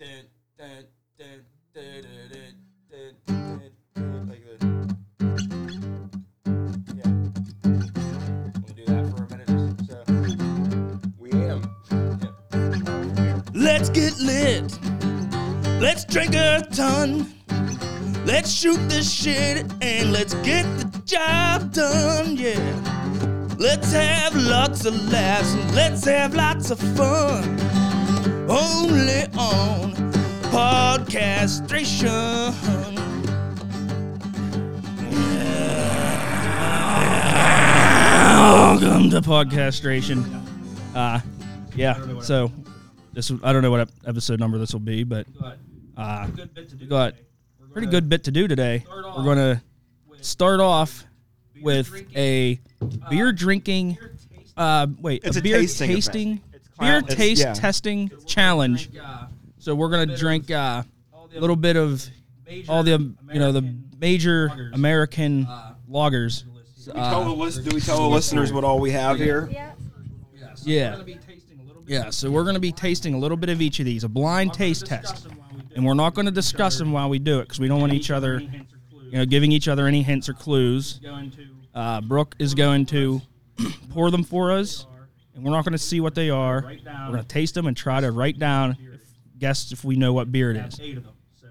like the- Yeah. We'll do that for a minute. So, We am. Let's get lit. Let's drink a ton. Let's shoot this shit and let's get the job done, yeah. Let's have lots of laughs and let's have lots of fun. Only on podcastration. Welcome to podcastration. Uh, yeah. So this I don't know what episode number this will be, but uh, we got a pretty good bit to do today. We're gonna start off with a beer drinking. Uh, wait, It's a a beer tasting tasting It's beer it's- taste yeah. testing challenge. So we're gonna drink uh, a little bit of all the you know the major American lagers. Tell the list, do we tell the listeners what all we have here? Yeah. Yeah, so we're going to be tasting a little bit of each of these, a blind taste test. And we're not going to discuss them while we do it because we don't want each other, you know, giving each other any hints or clues. Uh, Brooke is going to pour them for us, and we're not going to see what they are. We're going to taste them and try to write down, if, guess if we know what beer it is.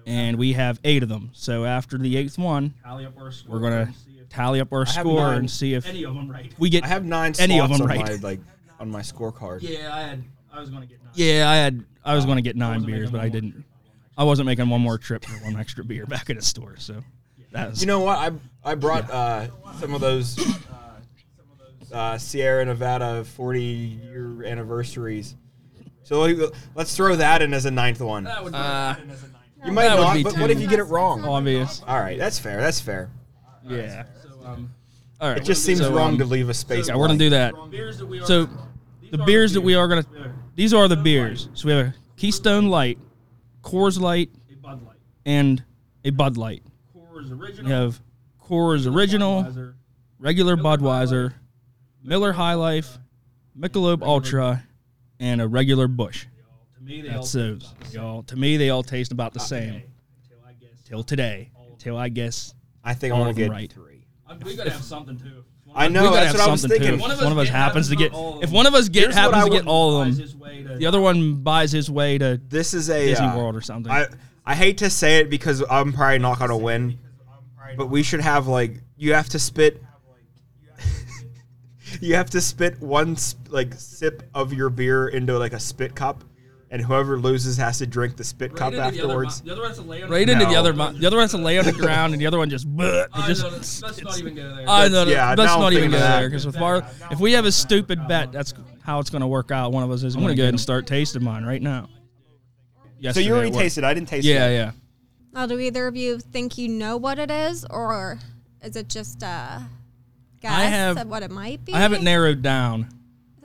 And we have eight of them. So after the eighth one, we're going to tally up our score nine. and see if Any of them right? we get I have nine Any of slots them on right. my like on my scorecard. Yeah, I had. I was gonna get nine. Yeah, I had. I was going to get nine beers, but I didn't. I wasn't making one more trip for one extra beer back at the store. So that was. You know what? I I brought uh, some of those uh, Sierra Nevada 40 year anniversaries. So let's throw that in as a ninth one. That would be. Uh, You might not, be but too what if you get it wrong? obvious. All right, that's fair. That's fair. Yeah. so, um, All right. It just seems So, wrong um, to leave a space. Yeah, we're gonna do that. beers that we are. So the beers that we are gonna. These are the beers. So we have a Keystone Light, Coors Light, A Bud Light. and a Bud Light. Coors Original. We have Coors Original, regular Budweiser, Miller High Life, Michelob Ultra, and a regular Busch. To me, they all That's taste those. about the same. Y'all, to me, they all taste about the same. Until I guess. Till today. Till I guess. I think All I'm of gonna them get right. three. I- We gotta have something too. I we know. gotta That's have what I was something thinking. too. One If of one of us get- happens to get, all of if them. one of us get Here's what happens I to get would- all of them, to- the other one buys his way to This is a Disney uh, World or something. I I hate to say it because I'm probably not gonna win, but we should have like you have to spit. You have to spit one like sip of your beer into like a spit cup, and whoever loses has to drink the spit cup Right into the other afterwards. mo- The other one's to lay on right the into the other. mo- The other one has to lay on the ground, and the other one just. bleh, it I just know, let's let's not even go there. I know. yeah, let's not even thinking go there because if, our, if we have a stupid bet, that's how it's going to work out. One of us is. I'm going to go ahead and start tasting mine right now. So you already tasted. I didn't taste Yeah, it. yeah. Yeah. Now, do either of you think you know what it is, or is it just a guess have- at what it might be? I have it narrowed down.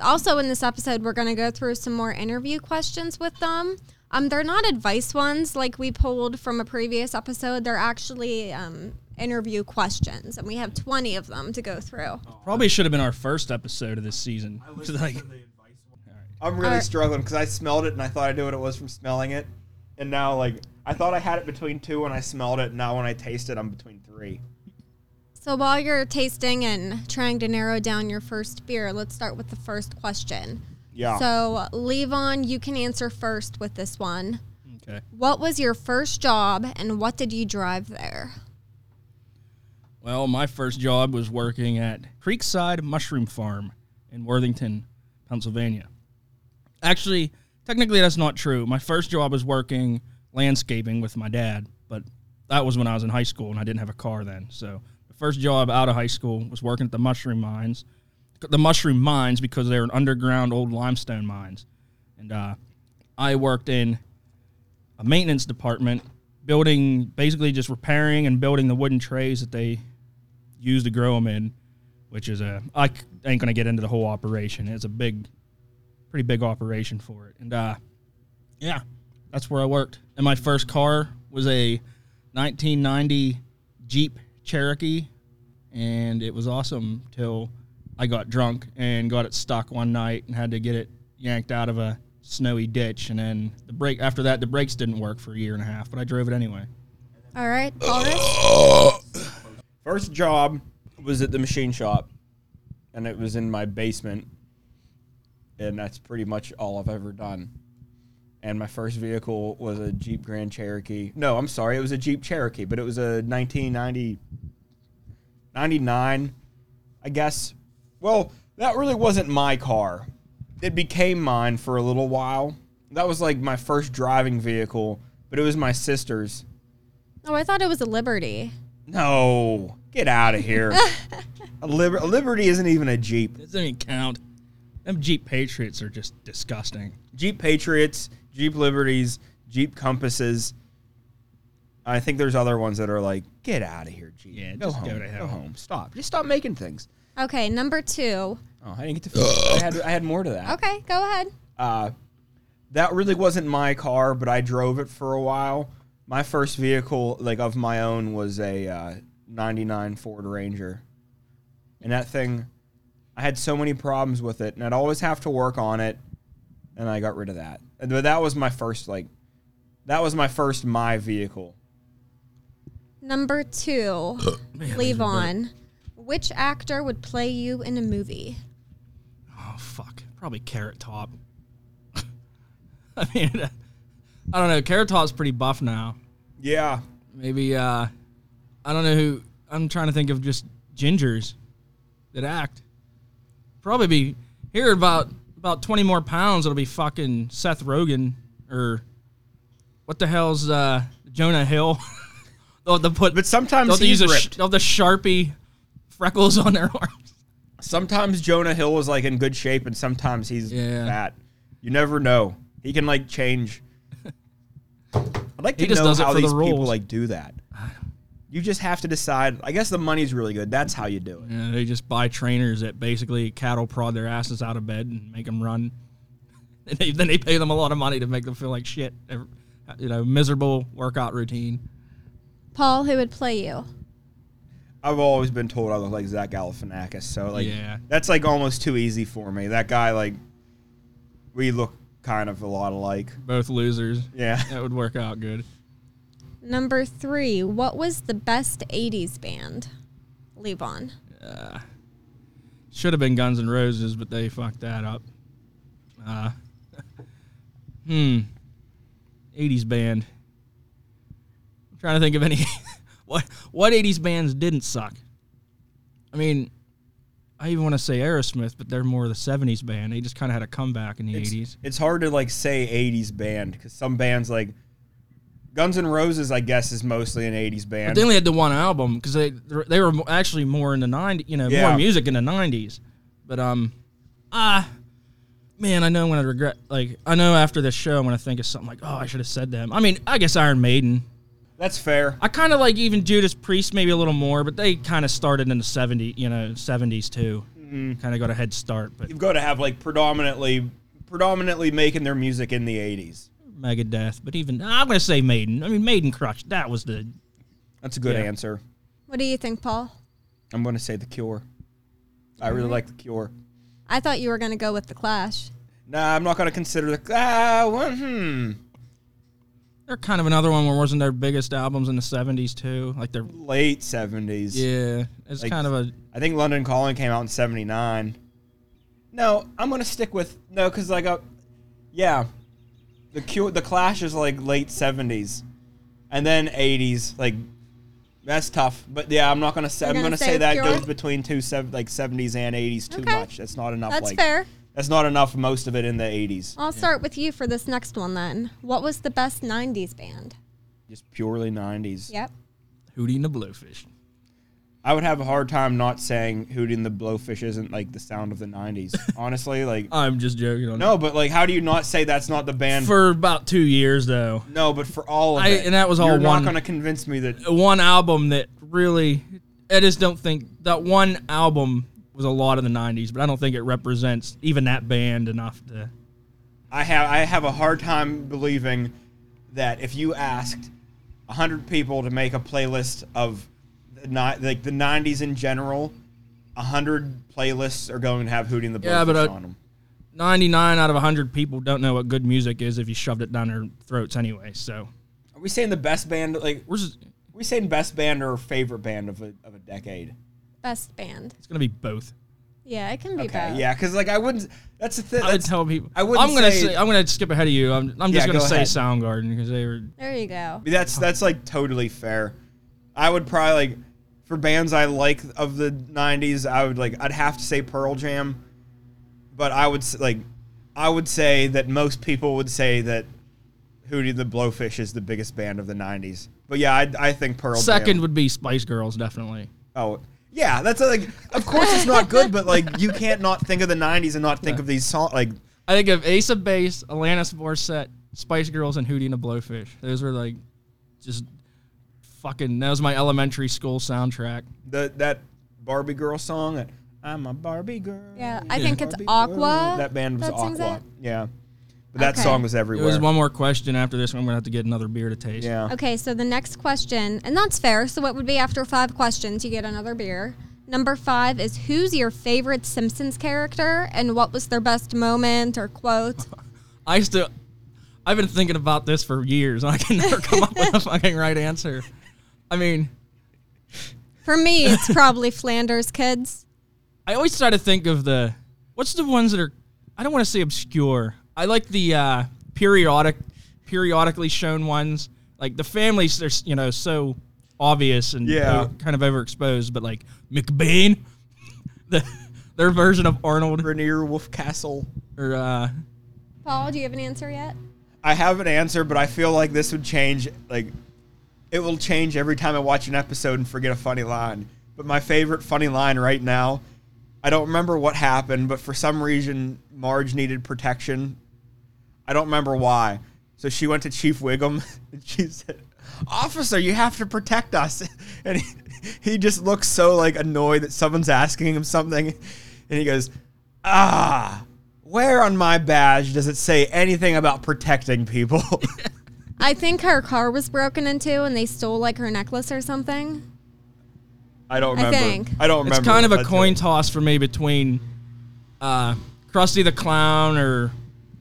Also, in this episode, we're going to go through some more interview questions with them. Um, they're not advice ones like we pulled from a previous episode. They're actually um, interview questions, and we have 20 of them to go through. Probably should have been our first episode of this season. It's like, I'm really Alright. struggling because I smelled it and I thought I knew what it was from smelling it, and now like I thought I had it between two when I smelled it. And now when I taste it, I'm between three. So while you're tasting and trying to narrow down your first beer, let's start with the first question. Yeah. So, Levon, you can answer first with this one. okay. What was your first job and what did you drive there? Well, my first job was working at Creekside Mushroom Farm in Worthington, Pennsylvania. Actually, technically, that's not true. My first job was working landscaping with my dad, but that was when I was in high school and I didn't have a car then. So, the first job out of high school was working at the mushroom mines. The mushroom mines because they were an underground old limestone mines. And uh, I worked in a maintenance department building basically just repairing and building the wooden trays that they use to grow them in which is a I ain't gonna get into the whole operation it's a big pretty big operation for it and uh yeah that's where i worked and my first car was a 1990 jeep cherokee and it was awesome till i got drunk and got it stuck one night and had to get it yanked out of a snowy ditch, and then the brake. After that, the brakes didn't work for a year and a half, but I drove it anyway. All right, Paulus. First job was at the machine shop, and it was in my basement, and that's pretty much all I've ever done. And my first vehicle was a Jeep Grand Cherokee. No, I'm sorry, it was a Jeep Cherokee, but it was a 1990, 99, I guess. Well, that really wasn't my car. It became mine for a little while. That was like my first driving vehicle, but it was my sister's. Oh, I thought it was a Liberty. No, get out of here. a, Liber- a Liberty isn't even a Jeep. It doesn't even count. Them Jeep Patriots are just disgusting. Jeep Patriots, Jeep Liberties, Jeep Compasses. I think there's other ones that are like, get out of here, Jeep. Yeah, go just home. go to hell. home. Stop. Just stop making things. Okay, number two. Oh, I didn't get to. I had I had more to that. Okay, go ahead. Uh, that really wasn't my car, but I drove it for a while. My first vehicle, like of my own, was a uh, '99 Ford Ranger, and that thing, I had so many problems with it, and I'd always have to work on it, and I got rid of that. And but that was my first, like, that was my first my vehicle. Number two. Levon. Which actor would play you in a movie? Oh fuck, probably Carrot Top. I mean, I don't know. Carrot Top's pretty buff now. Yeah, Maybe uh, I don't know who. I'm trying to think of just gingers that act. Probably be here about about 20 more pounds. It'll be fucking Seth Rogen or what the hell's uh, Jonah Hill. they'll have to put. but sometimes they'll to he's use a sh- ripped. they'll have to sharpie freckles on their arms. sometimes Jonah Hill is like in good shape, and sometimes he's Yeah. fat. You never know. He can like change. I'd like to He just know how the these people like do that. You just have to decide. I guess the money's really good. That's how you do it. Yeah, they just buy trainers that basically cattle prod their asses out of bed and make them run. And they, then they pay them a lot of money to make them feel like shit. You know, miserable workout routine. Paul, who would play you? I've always been told I look like Zach Galifianakis, so like Yeah. that's like almost too easy for me. That guy, like, we look kind of a lot alike. Both losers. Yeah. That would work out good. Number three. What was the best 80s band? Levon. Uh, should have been Guns N' Roses, but they fucked that up. Uh, hmm. 80s band. I'm trying to think of any. what what 80s bands didn't suck? I mean, I even want to say Aerosmith, but they're more of the 70s band. They just kind of had a comeback in the It's, 80s. it's hard to like say 80s band because some bands like Guns N' Roses, I guess, is mostly an 80s band. But they only had the one album because they they were actually more in the 90s, you know, Yeah. more music in the 90s. But um, ah, man, I know I'm gonna regret. Like, I know after this show, I'm gonna think of something like, oh, I should have said them. I mean, I guess Iron Maiden. That's fair. I kind of like even Judas Priest maybe a little more, but they kind of started in the 70s, you know, 70s too. Mm-hmm. Kind of got a head start, but You've got to have like predominantly, predominantly making their music in the 80s. Megadeth. But even I'm gonna say Maiden. I mean, Maiden crushed. That was the That's a good Yeah. answer. What do you think, Paul? I'm going to say The Cure. I really like The Cure. I thought you were going to go with The Clash. Nah, I'm not going to consider the. Ah, well, hmm. they're kind of another one where wasn't their biggest albums in the 70s too. Like they're Late 70s. yeah, it's Like- kind of a I think London Calling came out in 79. No, I'm going to stick with. No, because, like, uh, yeah. The Cure, the Clash is like late 70s. And then 80s. Like, that's tough. But yeah, I'm not going to say. You're I'm gonna going to say say that Cure? goes between two, sev- like, 70s and 80s too Okay. much. That's not enough. That's like, fair. That's not enough. Most of it in the 80s. I'll start with you for this next one then. What was the best 90s band? Just purely 90s. Yep. Hootie and the Blowfish. I would have a hard time not saying Hootie and the Blowfish isn't like the sound of the 90s. Honestly, like I'm just joking on no, but like how do you not say that's not the band? For about two years though, no, but for all of I- it. and that was all You're one- not going to convince me that one album that really, I just don't think that one album was a lot of the '90s, but I don't think it represents even that band enough to. I have I have a hard time believing that if you asked 100 people to make a playlist of the ni- like the 90s in general, 100 playlists are going to have Hootie and the Blowfish Yeah, but, uh, on them. 99 out of 100 people don't know what good music is if you shoved it down their throats anyway. So Are we saying the best band? Like, we're just, are we saying best band or favorite band of a, of a decade? Best band. it's gonna be both. Yeah, it can be Okay, both. yeah, because like I wouldn't. That's the thing. I would tell people. I wouldn't. I'm gonna say- say, I'm gonna skip ahead of you. I'm, I'm Yeah, just gonna go say ahead. Soundgarden because they were. There you go. That's that's like totally fair. I would probably like for bands I like of the '90s. I would like I'd have to say Pearl Jam, but I would like I would say that most people would say that Hootie the Blowfish is the biggest band of the '90s. But yeah, I, I think Pearl Second Jam. would be Spice Girls, definitely. Oh yeah, that's like of course it's not good, but like you can't not think of the '90s and not think of these songs. Like I think of Ace of Base, Alanis Morissette, Spice Girls, and Hootie and the Blowfish. Those were like just fucking. That was my elementary school soundtrack. the that Barbie girl song. I'm a Barbie girl. Yeah, I Yeah. think it's Barbie Aqua. girl. That band was that sings Aqua. Yeah, but that Okay. song was There everywhere. was one more question after this one. I'm gonna have to get another beer to taste. Yeah. Okay, so the next question, and that's fair. So what would be after five questions, you get another beer. Number five is who's your favorite Simpsons character and what was their best moment or quote? I still. I've been thinking about this for years, and I can never come up with a fucking right answer. I mean, For me, it's probably Flanders Kids. I always try to think of the what's the ones that are I don't want to say obscure. I like the uh, periodic periodically shown ones. Like the families they're you know so obvious and Yeah. o- kind of overexposed, but like McBain the their version of Arnold Rainier Wolfcastle. or uh Paul, do you have an answer yet? I have an answer, but I feel like this would change. Like, it will change every time I watch an episode and forget a funny line. But my favorite funny line right now, I don't remember what happened, but for some reason Marge needed protection. I don't remember why. So she went to Chief Wiggum and she said, "Officer, you have to protect us." And he, he just looks so like annoyed that someone's asking him something, and he goes, "Ah." Where on my badge does it say anything about protecting people? I think her car was broken into and they stole like her necklace or something. I don't I remember. think. I don't remember. it's kind of a coin go. toss for me between uh Krusty the Clown or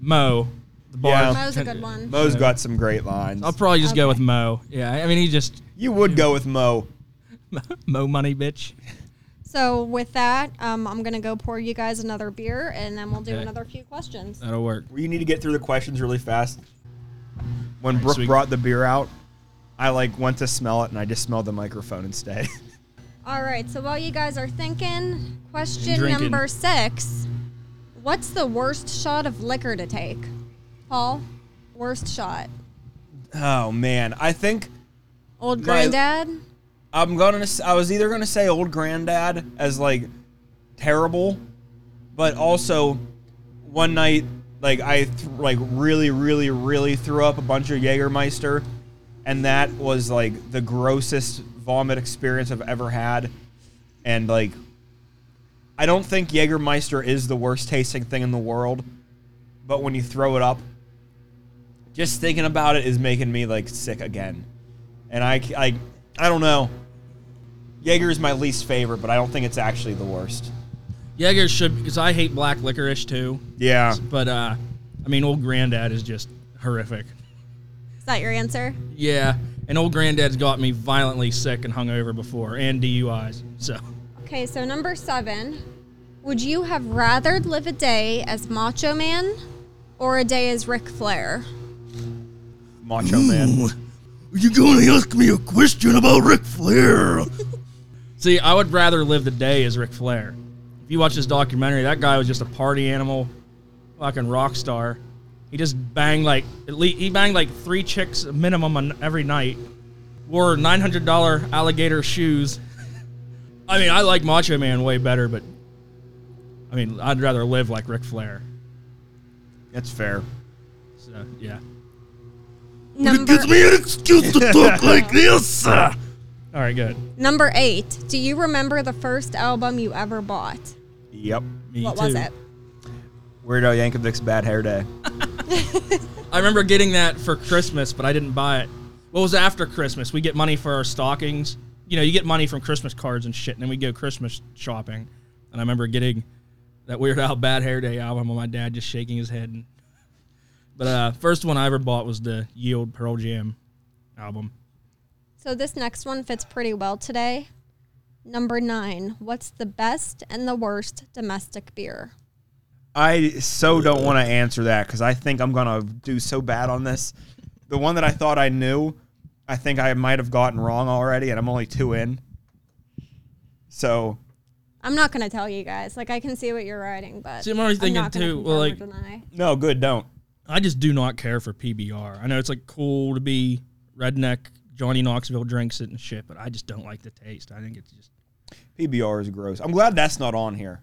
Moe. The bar. Yeah. That was a good one. Moe's got some great lines. I'll probably just go with Moe. Yeah, I mean he just you would go with Moe. Mo money bitch. So with that, um, I'm gonna go pour you guys another beer and then we'll do Okay. another few questions. That'll work. You need to get through the questions really fast. When Brooke sweet. brought the beer out, I like went to smell it and I just smelled the microphone instead. All right. So while you guys are thinking, question drinking. number six: What's the worst shot of liquor to take? Paul, worst shot. oh man, I think Old My- granddad. I'm gonna. I was either gonna say old granddad as like terrible, but also one night like I th- like really, really, really threw up a bunch of Jägermeister, and that was like the grossest vomit experience I've ever had, and like I don't think Jägermeister is the worst tasting thing in the world, but when you throw it up, just thinking about it is making me like sick again, and I I I don't know. Jaeger is my least favorite, but I don't think it's actually the worst. Jaeger should because I hate black licorice too. Yeah. But uh, I mean, old granddad is just horrific. Is that your answer? Yeah, and old granddad's got me violently sick and hungover before, and DUIs. So Okay. So number seven: Would you have rather live a day as Macho Man or a day as Ric Flair? Macho Man. Are you going to ask me a question about Ric Flair? See, I would rather live the day as Ric Flair. If you watch this documentary, that guy was just a party animal, fucking rock star. He just banged like at least he banged like three chicks minimum on every night. Wore nine hundred dollar alligator shoes. I mean, I like Macho Man way better, but I mean, I'd rather live like Ric Flair. That's fair. So yeah. Number me an excuse to talk like this. All right, good. number eight: Do you remember the first album you ever bought? Yep. Me what too. was it? Weird Al Yankovic's Bad Hair Day. I remember getting that for Christmas, but I didn't buy it. What was after Christmas? We get money for our stockings. You know, you get money from Christmas cards and shit, and then we go Christmas shopping. And I remember getting that Weird Al Bad Hair Day album with my dad just shaking his head. And, but uh, first one I ever bought was the Yield Pearl Jam album. So this next one fits pretty well today. Number nine. What's the best and the worst domestic beer? I so don't want to answer that because I think I'm gonna do so bad on this. The one that I thought I knew, I think I might have gotten wrong already, and I'm only two in. So I'm not gonna tell you guys. Like I can see what you're writing, but See, I'm already thinking not gonna too, well, confirm like- or deny. no, good, don't. I just do not care for PBR. I know it's like cool to be redneck. Johnny Knoxville drinks it and shit, but I just don't like the taste. I think it's just. PBR is gross. I'm glad that's not on here.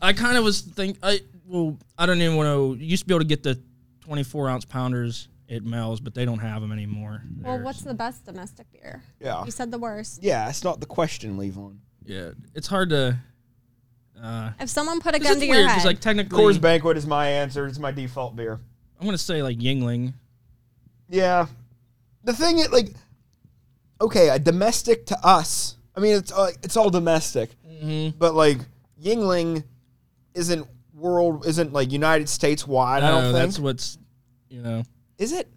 I kind of was think I well I don't even want to. Used to be able to get the 24 ounce pounders at Mel's, but they don't have them anymore. Well, There's- what's the best domestic beer? Yeah, You said the worst. yeah. It's not the question, Levon. yeah? It's hard to. Uh, If someone put a gun it's to weird your 'cause, head, like technically, Coors Banquet is my answer. It's my default beer. I'm gonna say like Yuengling. Yeah. The thing is, like, okay, a domestic to us. I mean, it's uh, it's all domestic, Mm-hmm. but like Yuengling isn't world isn't like United States wide. I don't think. that's what's you know. Is it?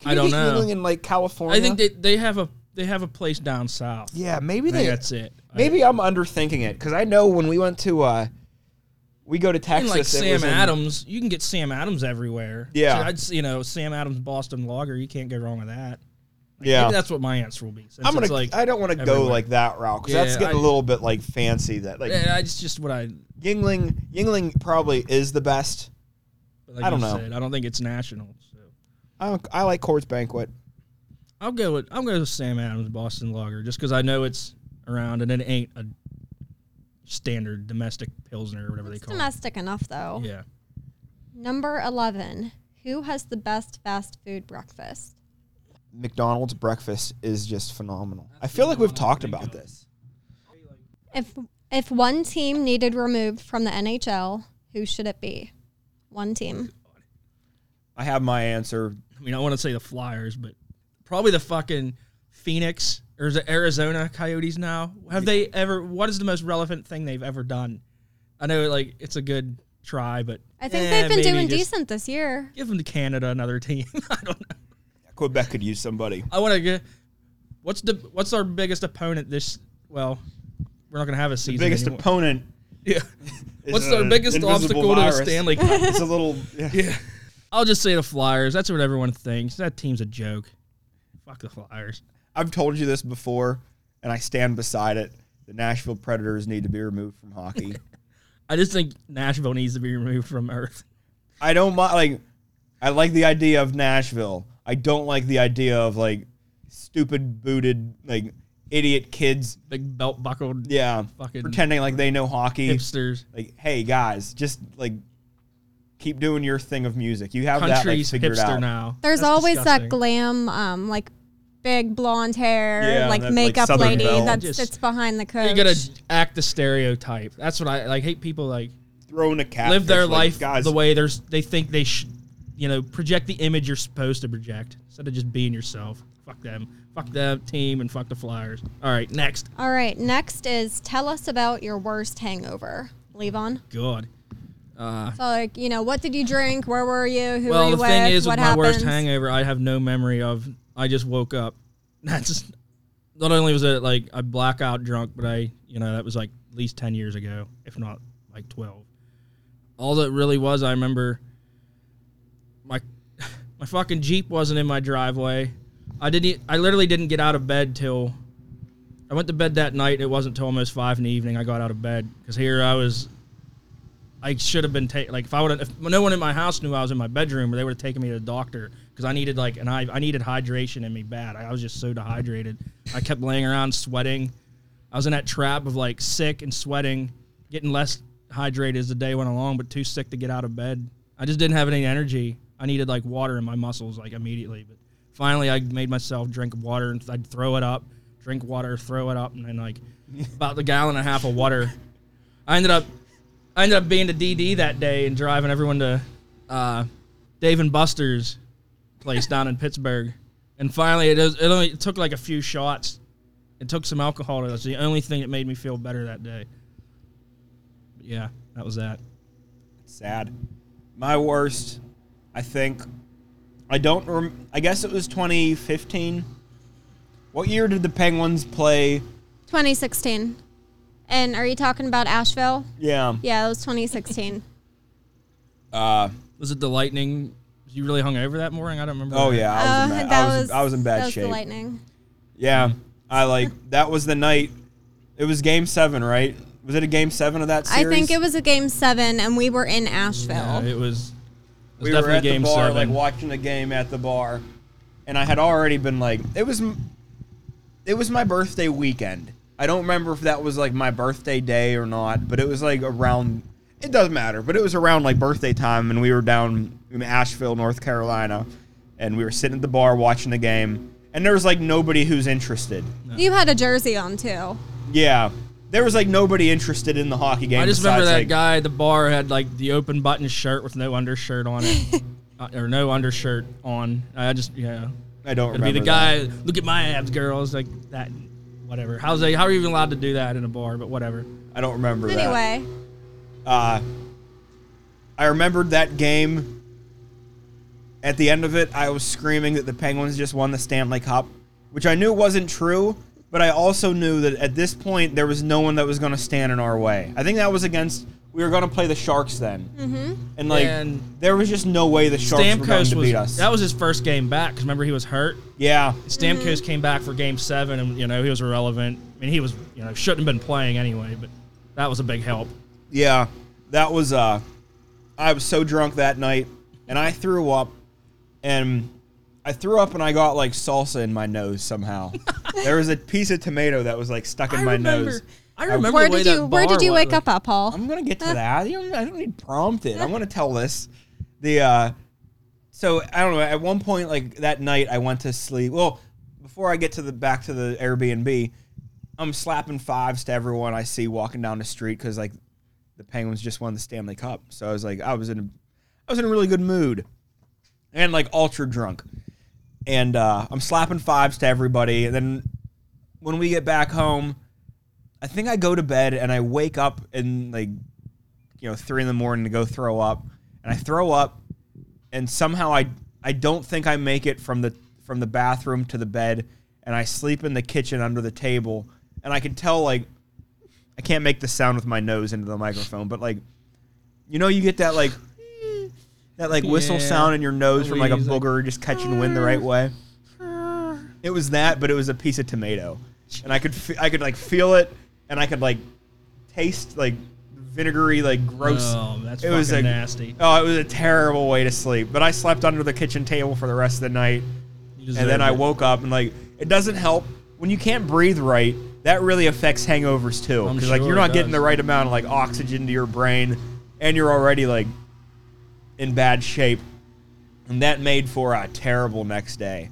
Can I you don't get know. Yuengling in like California. I think they they have a they have a place down south. Yeah, maybe they. that's it. Maybe I'm underthinking it because I know when we went to uh, we go to Texas. like Sam in- Adams, you can get Sam Adams everywhere. Yeah. So I'd you know Sam Adams Boston Lager. You can't go wrong with that. Like, Yeah. maybe that's what my answer will be. I'm gonna. like I don't want to go like that route because that's getting a I- little bit like fancy. That like yeah, I just just what I. Yuengling. Yuengling probably is the best. But like I don't you know. Said, I don't think it's national. So I, I like Coors Banquet. I'll go with I'll go with Sam Adams Boston Lager just because I know it's around and it ain't a standard domestic pilsner or whatever it's they call it. Domestic enough though. Yeah. Number eleven. Who has the best fast food breakfast? McDonald's breakfast is just phenomenal. I feel like we've talked about this. If if one team needed removed from the NHL, who should it be? One team. I have my answer. I mean, I want to say the Flyers, but probably the fucking Phoenix or is it Arizona Coyotes now? Have they ever? What is the most relevant thing they've ever done? I know, like it's a good try, but I think eh, they've been doing decent this year. Give them to Canada another team. I don't know. Quebec could use somebody. I want to get. What's the what's our biggest opponent this? Well, we're not gonna have a The season. biggest anymore. opponent. Yeah. What's our uh, biggest invisible obstacle to the. Stanley Cup? It's a little. Yeah. yeah. I'll just say the Flyers. That's what everyone thinks. That team's a joke. Fuck the Flyers. I've told you this before, and I stand beside it. The Nashville Predators need to be removed from hockey. I just think Nashville needs to be removed from Earth. I don't mind. Like, I like the idea of Nashville. I don't like the idea of like stupid booted like idiot kids. Big belt buckled Yeah, Fucking pretending like they know hockey. hipsters. Like, hey guys, just like keep doing your thing of music. You have that like, figured hipster out. now. There's That's always disgusting. that glam, um, like big blonde hair, Yeah, like that, makeup Southern lady belle. that Just- sits behind the coach. You gotta act the stereotype. That's what I like. Hate people like Throwing a cat. live their like, life guys. the way there's they think they should. You know, project the image you're supposed to project instead of just being yourself. Fuck them. Fuck the team and fuck the Flyers. All right, next. All right, next is tell us about your worst hangover. Levon. God. Uh, So, like, you know, what did you drink? Where were you? Who well, were you the with? thing is, what with my worst hangover, I have no memory of. I just woke up. That's not only was it like a blackout drunk, but I, you know, that was like at least ten years ago, if not like twelve. All that really was, I remember my fucking Jeep wasn't in my driveway. I didn't. I literally didn't get out of bed till I went to bed that night. It wasn't till almost five in the evening I got out of bed because here I was. I should have been taken. Like if I would, if no one in my house knew I was in my bedroom, they would have taken me to the doctor because I needed like and I I needed hydration in me bad. I, I was just so dehydrated. I kept laying around sweating. I was in that trap of like sick and sweating, getting less hydrated as the day went along, but too sick to get out of bed. I just didn't have any energy. I needed like water in my muscles like immediately. But finally, I made myself drink water and I'd throw it up, drink water, throw it up, and then like about a gallon and a half of water. I ended up I ended up being to DD that day and driving everyone to uh, Dave and Buster's place down in Pittsburgh. And finally, it, was, it only it took like a few shots. It took some alcohol. Was the only thing that made me feel better that day. But yeah, that was that. sad. My worst, I think. I don't. Rem- I guess it was 2015. What year did the Penguins play? 2016. And are you talking about Asheville? Yeah. Yeah, it was 2016. Uh, Was it the lightning? Was you really hung over that morning? I don't remember. oh yeah, I was, Uh, in bad, that I was, was I was in bad that was shape. the lightning. Yeah, I like that was the night. It was Game Seven, right? Was it a Game Seven of that series? I think it was a game seven, and we were in Asheville. Yeah, it was. It was we were definitely at game the bar, seven. like watching the game at the bar, and I had already been like, it was, it was my birthday weekend. I don't remember if that was like my birthday day or not, but it was like around. It doesn't matter, but it was around like birthday time, and we were down in Asheville, North Carolina, and we were sitting at the bar watching the game, and there was like nobody who's interested. You had a jersey on too. Yeah, there was like nobody interested in the hockey game. I just remember that like, guy at the bar had like the open button shirt with no undershirt on it, uh, or no undershirt on. I just yeah. I don't Gonna remember be the that. guy. Look at my abs, girls. Like that. Whatever. How's they? How are you even allowed to do that in a bar? But whatever. I don't remember that. Anyway, Uh, I remembered that game. At the end of it, I was screaming that the Penguins just won the Stanley Cup, which I knew wasn't true, but I also knew that at this point there was no one that was going to stand in our way. I think that was against we were going to play the Sharks then, mm-hmm. and like And there was just no way the Sharks were going Stamkos to was beat us. that was his first game back because remember he was hurt. yeah, Stamkos came back for Game Seven, and you know he was irrelevant. I mean, he was you know shouldn't have been playing anyway, but that was a big help. Yeah, that was uh I was so drunk that night and I threw up and I threw up and I got like salsa in my nose somehow. there was a piece of tomato that was like stuck in I my remember. nose. I remember where the way did you where did bar you was. wake up at, Paul? I'm gonna get to that. You don't, I don't need prompted. I'm gonna tell this. The uh so I don't know, at one point like that night I went to sleep. Well, before I get to the back to the Airbnb, I'm slapping fives to everyone I see walking down the street because like the Penguins just won the Stanley Cup. So I was like, I was in a, I was in a really good mood, and like ultra drunk, and uh, I'm slapping fives to everybody. And then when we get back home, I think I go to bed and I wake up in like, you know, three in the morning to go throw up, and I throw up, and somehow I I don't think I make it from the from the bathroom to the bed, and I sleep in the kitchen under the table, and I can tell like I can't make the sound with my nose into the microphone, but like, you know, you get that like that like whistle Yeah. sound in your nose from like a Wheeze, like- booger just catching wind the right way. It was that, but it was a piece of tomato, and I could fe- I could like feel it, and I could like taste like vinegary like gross. Oh, that's it was fucking a, nasty. Oh, it was a terrible way to sleep. But I slept under the kitchen table for the rest of the night, You and then I it. woke up and like it doesn't help when you can't breathe right. That really affects hangovers too, I'm because like sure you're it not getting does. the right amount of like oxygen to your brain, and you're already like in bad shape, and that made for a terrible next day.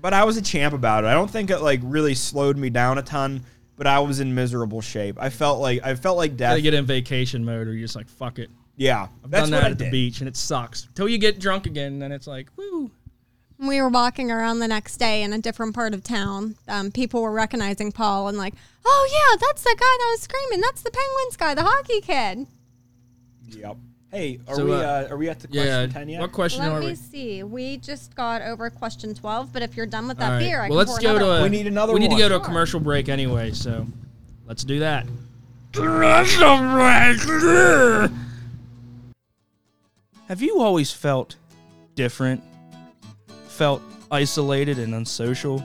But I was a champ about it. I don't think it like really slowed me down a ton, but I was in miserable shape. I felt like I felt like death. Gotta get in vacation mode, or you're just like, fuck it. yeah, I've that's done what that I at the did. beach, and it sucks. Till you get drunk again, and then it's like, woo. we were walking around the next day in a different part of town. Um, people were recognizing Paul and like, oh yeah, that's the guy that was screaming. That's the Penguins guy, the hockey kid. Yep. Hey, are So, we uh, uh, are we at the question Yeah. ten yet? What question Let are me see. We just got over question twelve, but if you're done with that All right. beer, I well, can let's pour go to a. We need another We need one. to go to a commercial break anyway, so let's do that. Commercial break. Have you always felt different? Felt isolated and unsocial?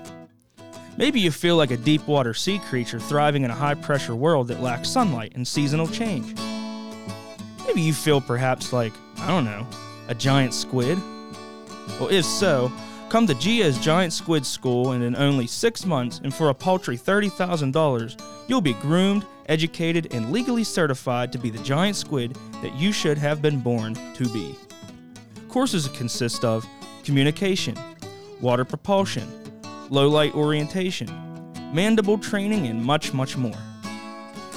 Maybe you feel like a deep water sea creature thriving in a high pressure world that lacks sunlight and seasonal change. Maybe you feel perhaps like, I don't know, a giant squid? Well, if so, come to Gia's Giant Squid School and in only six months and for a paltry $30,000, you'll be groomed, educated, and legally certified to be the giant squid that you should have been born to be. Courses consist of communication, water propulsion, low light orientation, mandible training, and much, much more.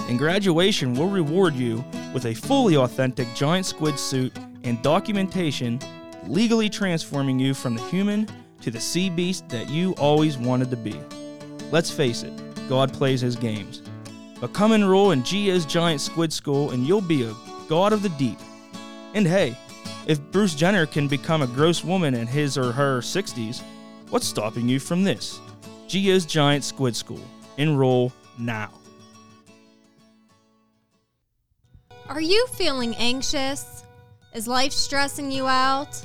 And graduation will reward you with a fully authentic giant squid suit and documentation legally transforming you from the human to the sea beast that you always wanted to be. Let's face it, God plays his games. But come enroll in Gia's Giant Squid School and you'll be a god of the deep, And hey, if Bruce Jenner can become a gross woman in his or her 60s, what's stopping you from this? Geo's Giant Squid School. Enroll now. Are you feeling anxious? Is life stressing you out?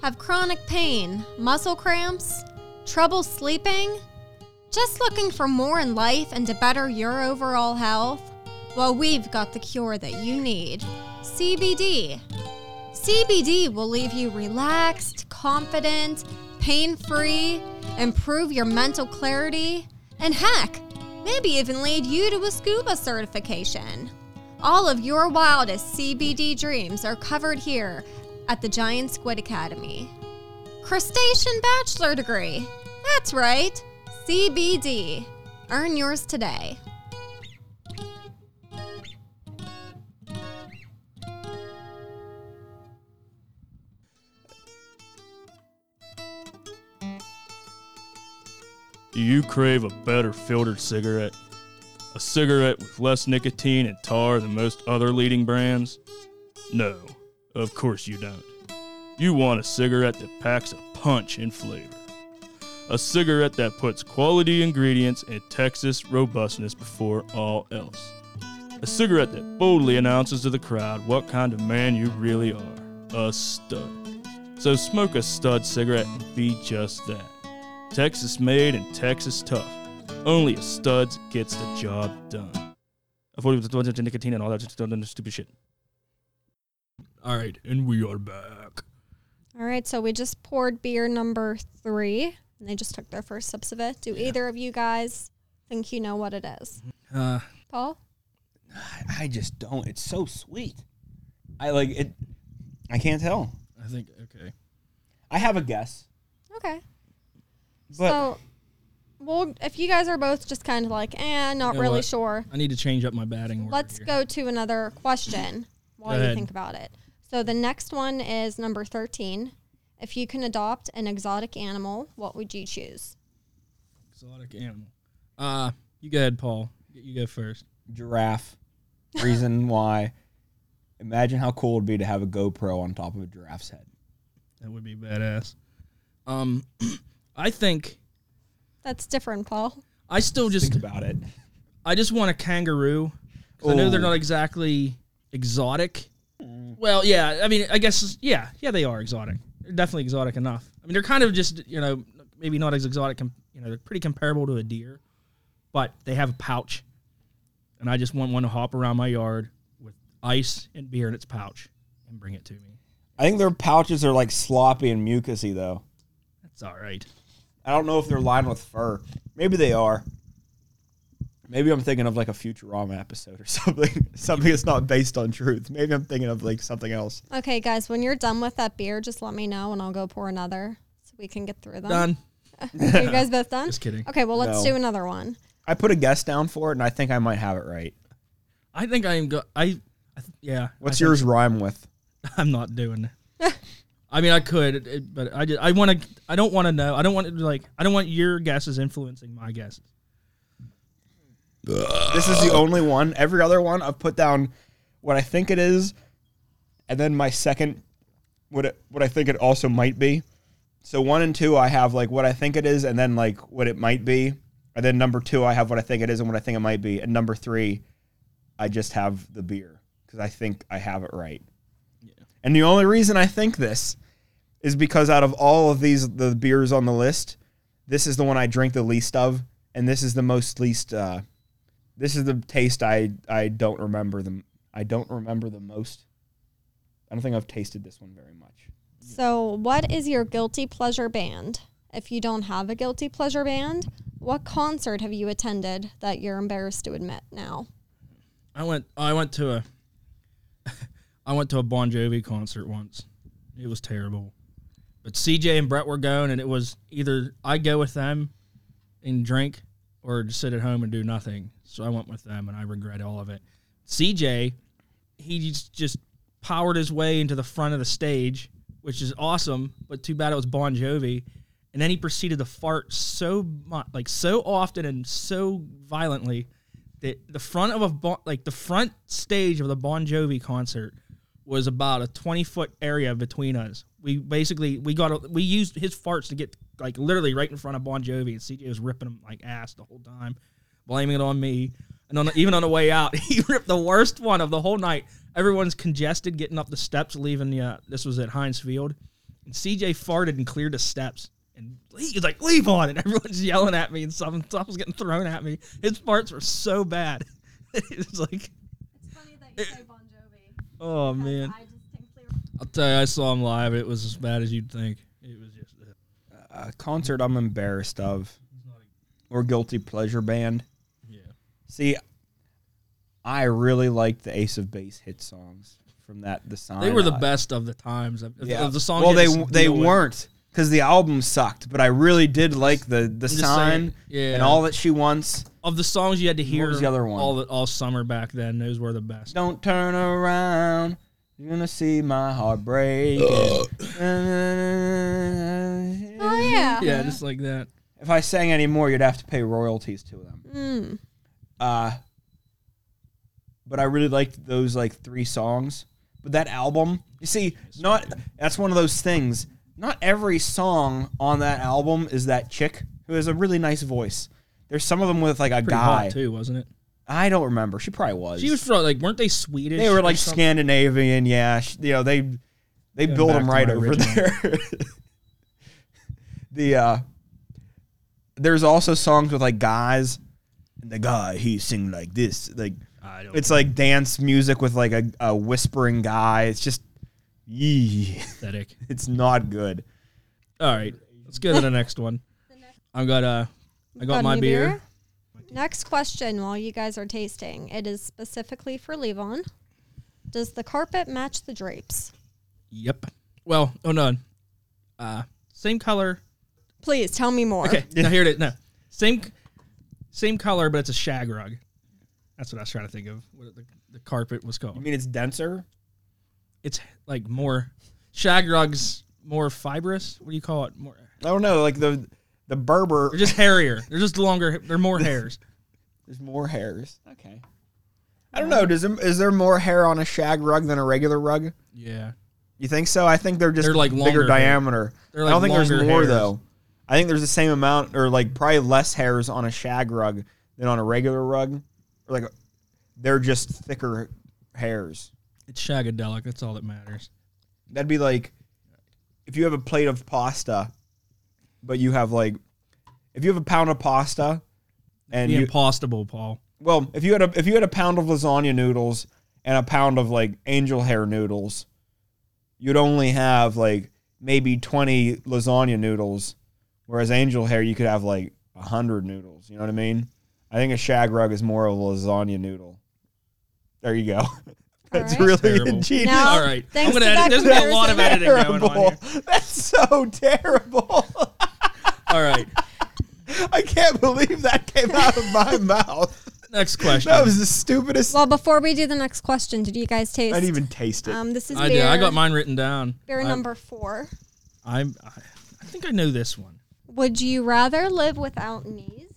Have chronic pain, muscle cramps, trouble sleeping? Just looking for more in life and to better your overall health? Well, we've got the cure that you need CBD. CBD will leave you relaxed, confident, pain free, improve your mental clarity, and heck, maybe even lead you to a scuba certification. All of your wildest CBD dreams are covered here at the Giant Squid Academy. Crustacean Bachelor Degree. That's right, CBD. Earn yours today. Do you crave a better filtered cigarette? A cigarette with less nicotine and tar than most other leading brands? No, of course you don't. You want a cigarette that packs a punch in flavor. A cigarette that puts quality ingredients and Texas robustness before all else. A cigarette that boldly announces to the crowd what kind of man you really are a stud. So smoke a stud cigarette and be just that. Texas made and Texas tough. Only a studs gets the job done. Avoid the bunch of nicotine and all that stupid shit. All right, and we are back. All right, so we just poured beer number three, and they just took their first sips of it. Do either of you guys think you know what it is? Uh, Paul? I just don't. It's so sweet. I like it. I can't tell. I think okay. I have a guess, Okay. but so, well, if you guys are both just kind of like, eh, not You know really what? sure, I need to change up my batting order. let's here. go to another question while you ahead. think about it. So, the next one is number 13. If you can adopt an exotic animal, what would you choose? exotic animal. Uh, you go ahead, Paul. You go first. giraffe. Reason why. Imagine how cool it'd be to have a GoPro on top of a giraffe's head. That would be badass. Um, I think That's different, Paul. I still just Think about it. I just want a kangaroo. 'Cause I know they're Ooh. not exactly exotic. Well, yeah. I mean, I guess yeah, yeah, they are exotic. They're definitely exotic enough. I mean, they're kind of just you know maybe not as exotic. Com- you know, they're pretty comparable to a deer, but they have a pouch, and I just want one to hop around my yard with ice and beer in its pouch and bring it to me. I think their pouches are like sloppy and mucusy though. That's all right. I don't know if they're lined with fur. Maybe they are. Maybe I'm thinking of like a Futurama episode or something. something that's not based on truth. Maybe I'm thinking of like something else. Okay, guys, when you're done with that beer, just let me know and I'll go pour another so we can get through them. Done. Are you guys both done? Just kidding. Okay, well, let's No. do another one. I put a guess down for it, and I think I might have it right. I think I am go. I, I th- yeah. What's I think- yours rhyme with? I'm not doing. it. I mean, I could, it- it- but I just, I want to. I don't want to know. I don't want to like. I don't want your guesses influencing my guesses. This is the only one. Every other one, I've put down what I think it is, and then my second, what it, what I think it also might be. So one and two, I have like what I think it is, and then like what it might be, and then number two, I have what I think it is and what I think it might be, and number three, I just have the beer because I think I have it right. And the only reason I think this is because out of all of these the beers on the list, this is the one I drink the least of, and this is the most least. Uh, this is the taste I I don't remember them. I don't remember the most. I don't think I've tasted this one very much. So, what is your guilty pleasure band? If you don't have a guilty pleasure band, what concert have you attended that you're embarrassed to admit now? I went. I went to a. I went to a Bon Jovi concert once. It was terrible, but CJ and Brett were going, and it was either I go with them and drink, or just sit at home and do nothing. So I went with them, and I regret all of it. CJ, he just, powered his way into the front of the stage, which is awesome. But too bad it was Bon Jovi, and then he proceeded to fart so much, like so often and so violently that the front of a bon, like the front stage of the Bon Jovi concert was about a 20 foot area between us. We basically we got a, we used his farts to get like literally right in front of Bon Jovi, and CJ was ripping him like ass the whole time, blaming it on me. And on the, even on the way out, he ripped the worst one of the whole night. Everyone's congested getting up the steps, leaving the. Uh, this was at Heinz Field, and CJ farted and cleared the steps. And he was like, "Leave on!" And everyone's yelling at me, and some stuff was getting thrown at me. His farts were so bad. it was like, It's funny that you say. Oh man. I distinctly I'll tell you, I saw him live. It was as bad as you'd think. It was just. A concert I'm embarrassed of, or guilty pleasure band. Yeah. See, I really liked the Ace of Base hit songs from that. The sign. They were the best of the times. Of, Yeah. of the songs. well, you they had to they deal with. Weren't because the album sucked, but I really did like the the sign saying, yeah. and all that she wants. of the songs you had to hear. was the other one? All the, all summer back then. Those were the best. Don't turn around. You're gonna see my heart break. Oh oh yeah. Yeah, just like that. If I sang any more, you'd have to pay royalties to them. Mm. Uh, but I really liked those like three songs. But that album, you see, not that's one of those things. Not every song on that album is that chick who has a really nice voice. There's some of them with like a Pretty guy. hot too, wasn't it? I don't remember. She probably was. She was from like, weren't they Swedish? They were like something? Scandinavian. Yeah, sh- you know they they Going built back them to right my over original. there. the uh, there's also songs with like guys. And the guy he sing like this, like I don't. it's like dance music with like a, a whispering guy. It's just, yee, pathetic. it's not good. All right, let's go to the next one. I got uh, I got, my any beer. Next question while you guys are tasting. It is specifically for Levon. Does the carpet match the drapes? Yep. Well, oh no. Uh, same color. Please tell me more. Okay, now here it is. No, same, same color, but it's a shag rug. That's what I was trying to think of. What the, the carpet was called. You mean it's denser? It's like more shag rugs, more fibrous. What do you call it? More. I don't know. Like the the Berber, They're just hairier. They're just longer. They're more hairs. there's more hairs. Okay. I don't know. Does there, is there more hair on a shag rug than a regular rug? Yeah. You think so? I think they're just They're, like, bigger hair. diameter. They're, I don't think there's more hairs. though. I think there's the same amount, or like probably less hairs on a shag rug than on a regular rug. Or like, they're just thicker hairs. It's shagadelic. That's all that matters. That'd be like if you have a plate of pasta, but you have like if you have a pound of pasta and The you impossible, Paul. well, if you had a if you had a pound of lasagna noodles and a pound of like angel hair noodles, you'd only have like maybe 20 lasagna noodles whereas angel hair you could have like 100 noodles, you know what I mean? I think a shag rug is more of a lasagna noodle. There you go. That's right. really Terrible. ingenious. Now, All right. thanks I'm gonna to edit. There's gonna be a lot of editing going on here. That's so terrible. All right. I can't believe that came out of my mouth. Next question. That was the stupidest. Well, before we do the next question, did you guys taste? I didn't even taste it. Um, this is I beer, did. I got mine written down. beer I- number four. I'm. I, I think I know this one. Would you rather live without knees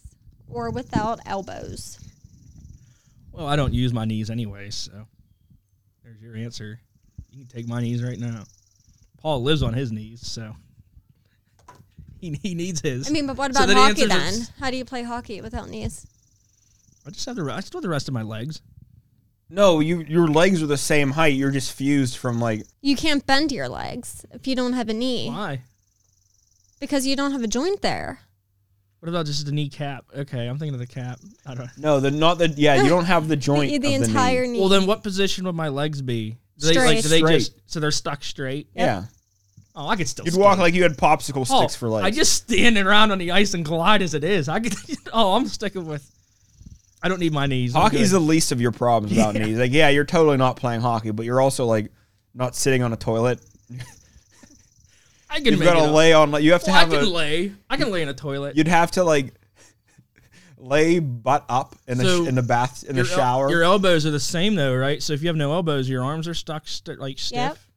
or without elbows? Well, I don't use my knees anyway, so there's your answer. You can take my knees right now. Paul lives on his knees, so he, he needs his. I mean, but what about the hockey then? it's- How do you play hockey without knees? I just have the. I still have the rest of my legs. no, you your legs are the same height. You're just fused from like. You can't bend your legs if you don't have a knee Why? because you don't have a joint there. What about just the kneecap? Okay, I'm thinking of the cap. I don't. No, the not the yeah. You don't have the joint. The, the of the entire knee. knee. Well, then what position would my legs be? Do they, like, Straight. do they Straight. just so they're stuck straight? Yeah, Oh, I could still. you'd skate. walk like you had popsicle Oh, sticks for legs. I just stand around on the ice and glide as it is. I could. Oh, I'm sticking with. I don't need my knees. I'm Hockey's good. the least of your problems about knees. Like, yeah, you're totally not playing hockey, but you're also like not sitting on a toilet. I can You've got to lay on. You have to Well, I can a. lay. I can lay in a toilet. You'd have to like lay butt up in the So, sh- in the bath in the Your el- shower. Your elbows are the same though, right? So if you have no elbows, your arms are stuck st- like stiff.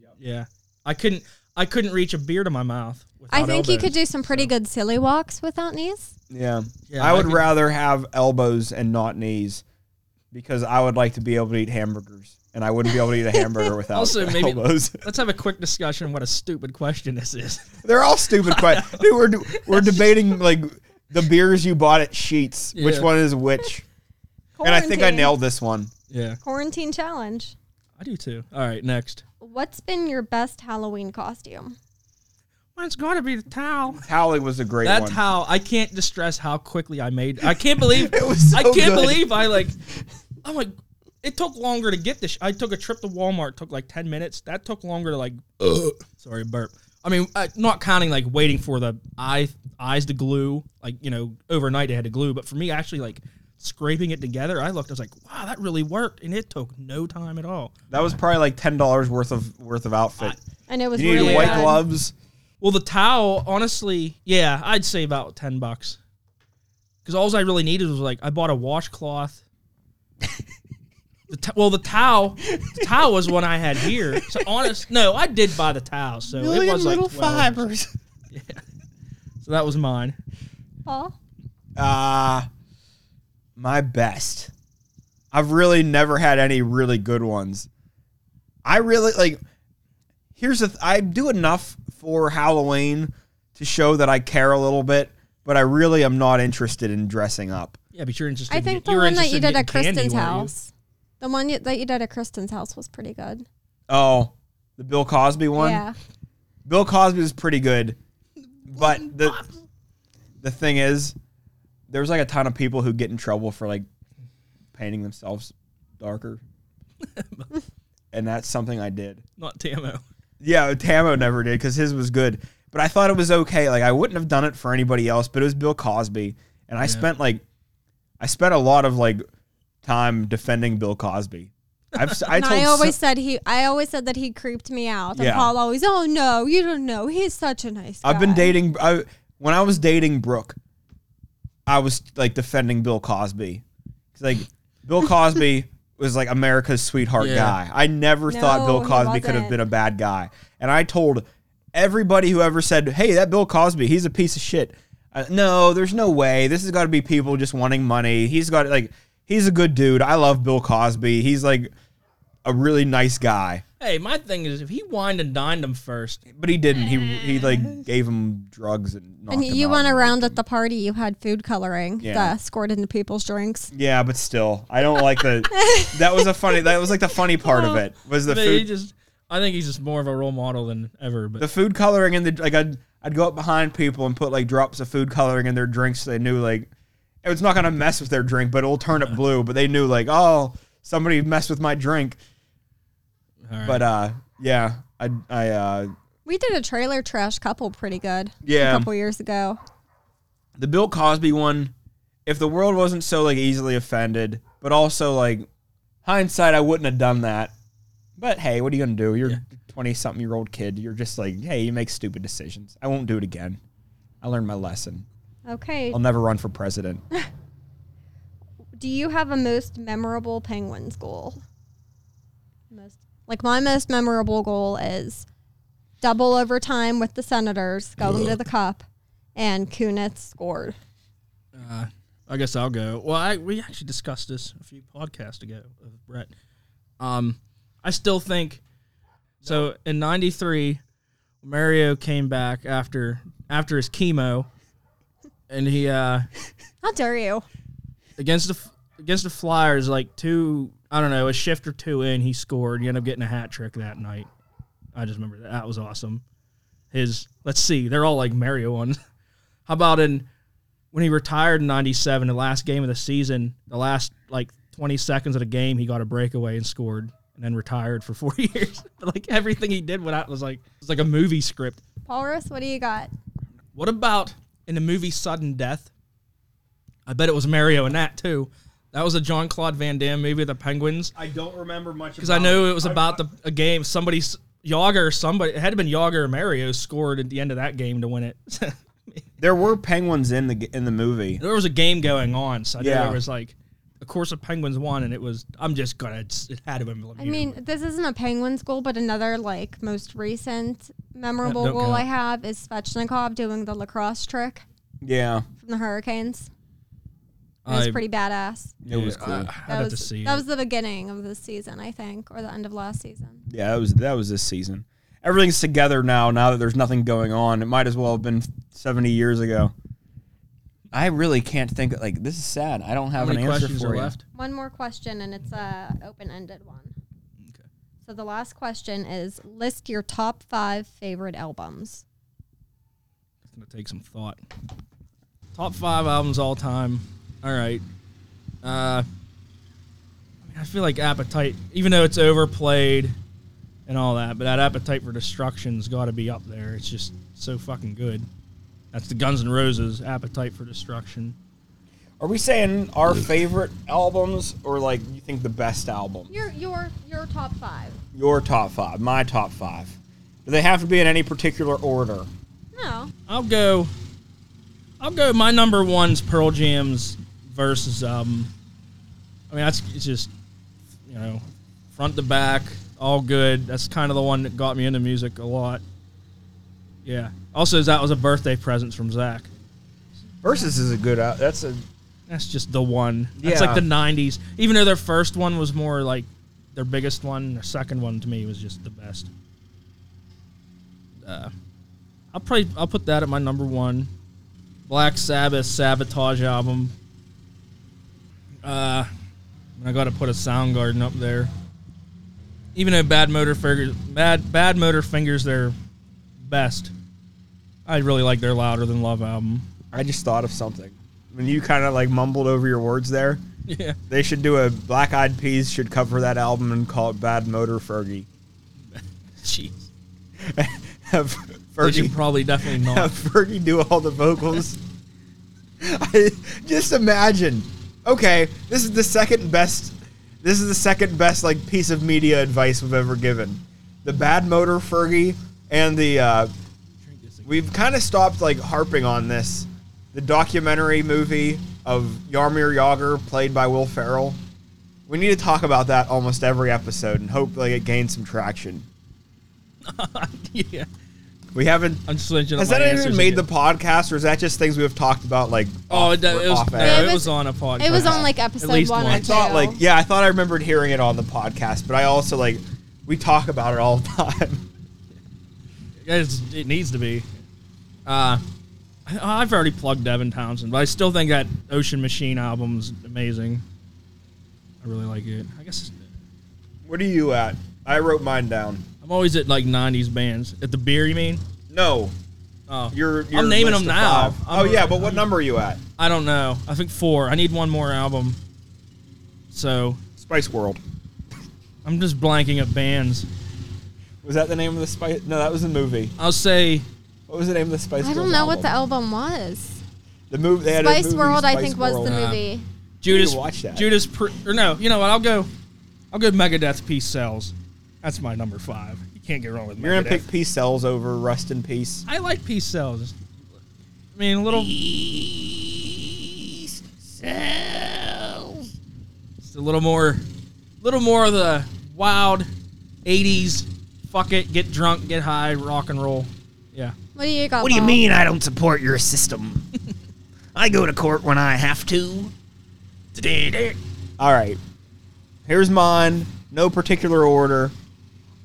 Yep. Yeah. I couldn't. I couldn't reach a beer to my mouth. I without think you could do some pretty good silly walks without knees. yeah. Yeah, I I would could- rather have elbows and not knees because I would like to be able to eat hamburgers, and I wouldn't be able to eat a hamburger without Also, maybe- elbows. Let's have a quick discussion. What a stupid question this is. They're all stupid questions. Dude, we're we're debating like the beers you bought at Sheetz. Which one is which? And I think I nailed this one. Yeah, Quarantine challenge. I do too. All right, next. What's been your best Halloween costume? Mine's got to be the towel. Towelie was a great That one. towel, I can't distress how quickly I made. I can't believe It was so I can't good. believe I like. I'm like, it took longer to get this. I took a trip to Walmart. Took like ten minutes. That took longer to like. Uh sorry, burp. I mean, uh, not counting like waiting for the eye eyes to glue. Like you know, overnight they had to glue. But for me, actually like scraping it together, I looked. I was like, wow, that really worked, and it took no time at all. that was probably like ten dollars worth of worth of outfit. I, And it was you needed really white good. gloves. Well, the towel, honestly, yeah, I'd say about ten bucks. Because all I really needed was like I bought a washcloth. the t- well, the towel, the towel was one I had here. So honest, no, I did buy the towel, so it was little like 12. So that was mine. Paul? Uh my best. I've really never had any really good ones. I really like here's the th- I do enough for Halloween to show that I care a little bit, but I really am not interested in dressing up. Yeah, but you're interested. I in think get- the you one that you did at getting candy, Kristen's weren't house. The one you, that you did at Kristen's house was pretty good. Oh, the Bill Cosby one? Yeah. Bill Cosby was pretty good. But the the thing is there's like a ton of people who get in trouble for like painting themselves darker. and that's something I did. Not Tamo. Yeah, Tamo never did because his was good. But I thought it was okay. Like I wouldn't have done it for anybody else, but it was Bill Cosby, and I spent like, I spent a lot of like time defending Bill Cosby. I've s- I And told I so- always said he. I always said that he creeped me out. And Yeah. Paul always, oh no, you don't know. He's such a nice guy. I've been dating. I when I was dating Brooke, I was like defending Bill Cosby. 'Cause, Like Bill Cosby was like America's sweetheart Yeah. guy. I never thought Bill Cosby could have been a bad guy, and I told everybody who ever said, "Hey, that Bill Cosby, he's a piece of shit." Uh, no, there's no way. This has got to be people just wanting money. He's got like he's a good dude. I love Bill Cosby. He's like a really nice guy. Hey, my thing is if he wined and dined him first, But he didn't. He he like gave him drugs and. knocked And him you out went and around at the party. You had food coloring Yeah. that scored into people's drinks. Yeah, but still, I don't like the. that was a funny. That was like the funny part of oh. it was the But he food. just. I think he's just more of a role model than ever. But The food coloring and the like. I'd I'd go up behind people and put like drops of food coloring in their drinks. So they knew like it was not gonna mess with their drink, but it'll turn it blue. But they knew like oh somebody messed with my drink. all right. But uh yeah, I I uh We did a trailer trash couple pretty good. Yeah. A couple years ago. the Bill Cosby one. If the world wasn't so like easily offended, but also like hindsight, I wouldn't have done that. But hey, what are you gonna do? You're a twenty something year old kid. You're just like, hey, you make stupid decisions. I won't do it again. I learned my lesson. Okay. I'll never run for president. Do you have a most memorable Penguins goal? Most like my most memorable goal is double overtime with the Senators going to the Cup, and Kunitz scored. Uh, I guess I'll go. Well, I we actually discussed this a few podcasts ago with Brett. Um, I still think so. In '93, Mario came back after after his chemo, and he uh How dare you? against the against the Flyers, like two I don't know a shift or two in, he scored. He ended up getting a hat trick that night. I just remember that that was awesome. His let's see, they're all like Mario ones. How about in when he retired in '97, the last game of the season, the last like 20 seconds of the game, he got a breakaway and scored, and then retired for four years. but like everything he did with that was like it was like a movie script. Paulus, what do you got? What about in the movie Sudden Death? I bet it was Mario in that too. That was a Jean-Claude Van Damme movie with the Penguins. I don't remember much Because I know it was about the a game. Somebody's Jagr or somebody it had been Jagr or Mario scored at the end of that game to win it. There were penguins in the in the movie. there was a game going on, so I know Yeah. there was like, of course, the Penguins won, and it was. I'm just gonna. It had to have been. I mean, this isn't a Penguins goal, but another like most recent memorable don't goal count. I have is Svechnikov doing the lacrosse trick Yeah, from the Hurricanes. It was I- pretty badass. It was cool. I, I'd That have to was see that was the beginning of the season, I think, or the end of last season. Yeah, that was that was this season. Everything's together now. Now that there's nothing going on, it might as well have been 70 years ago. I really can't think. Like this is sad. I don't How have many an answer questions for are you. left? One more question, and it's a open-ended one. Okay. So the last question is: list your top five favorite albums. It's gonna take some thought. Top five albums all time. All right. Uh, I mean, I feel like Appetite, even though it's overplayed and all that, but that Appetite for Destruction's got to be up there. It's just so fucking good. That's the Guns N' Roses Appetite for Destruction. Are we saying our favorite albums or like you think the best album? Your your your top five. Your top five, my top five. Do they have to be in any particular order? No, I'll go. I'll go. My number one's Pearl Jam's versus album. I mean, that's it's just you know, front to back, all good. That's kind of the one that got me into music a lot. Yeah. Also, that was a birthday present from Zach. Versus is a good. al- That's a. That's just the one. That's Yeah. like the '90s. Even though their first one was more like their biggest one, their second one to me was just the best. Uh, I'll probably I'll put that at my number one. Black Sabbath Sabotage album. Uh, I got to put a Soundgarden up there. Even though Bad Motor Fingers, Bad Bad Motor Fingers, their best. I really like their Louder Than Love album. I just thought of something. When you kind of like mumbled over your words there, Yeah. they should do a Black Eyed Peas should cover that album and call it Bad Motor Fergie. Jeez. have They should Fergie, probably definitely have not. Fergie do all the vocals. I, just imagine. Okay, this is the second best. This is the second best like piece of media advice we've ever given. The Bad Motor Fergie and the uh, we've kind of stopped like harping on this. The documentary movie of Jaromir Jagr played by Will Ferrell. We need to talk about that almost every episode and hope like it gains some traction. yeah. We haven't. I'm switching Has that even made again. the podcast, or is that just things we've talked about like? Oh, off, it, it was, off no, air? Yeah, it it was was- on a podcast. it was on like episode least one one. or I two. thought like yeah, I thought I remembered hearing it on the podcast, but I also like we talk about it all the time. It's, it needs to be. Uh, I, I've already plugged Devin Townsend, but I still think that Ocean Machine album's amazing. I really like it. I guess What are you at? I wrote mine down. I'm always at like '90s bands. At the beer, you mean? No, Oh, you're. you're I'm naming them now. I'm- oh yeah, but what number are you at? I don't know. I think four. I need one more album. So Spice World. I'm just blanking at bands. Was that the name of the Spice? No, that was the movie. I'll say What was the name of the Spice? World? I don't know what the album? album was. the movie. They had a Spice movie, World, I Spice think, was World. the Uh, movie. Judas. watch that. Judas. Pri- or no, you know what? I'll go. I'll go. Megadeth. Peace Sells. That's my number five. You can't get wrong with Megadeth. You're gonna pick Peace Sells over Rust in Peace. I like Peace Sells. I mean, a little. Just a little more, little more of the wild '80s. Fuck it, get drunk, get high, rock and roll. Yeah. What do you got? What do you Paul? mean I don't support your system? I go to court when I have to. All right. Here's mine. No particular order.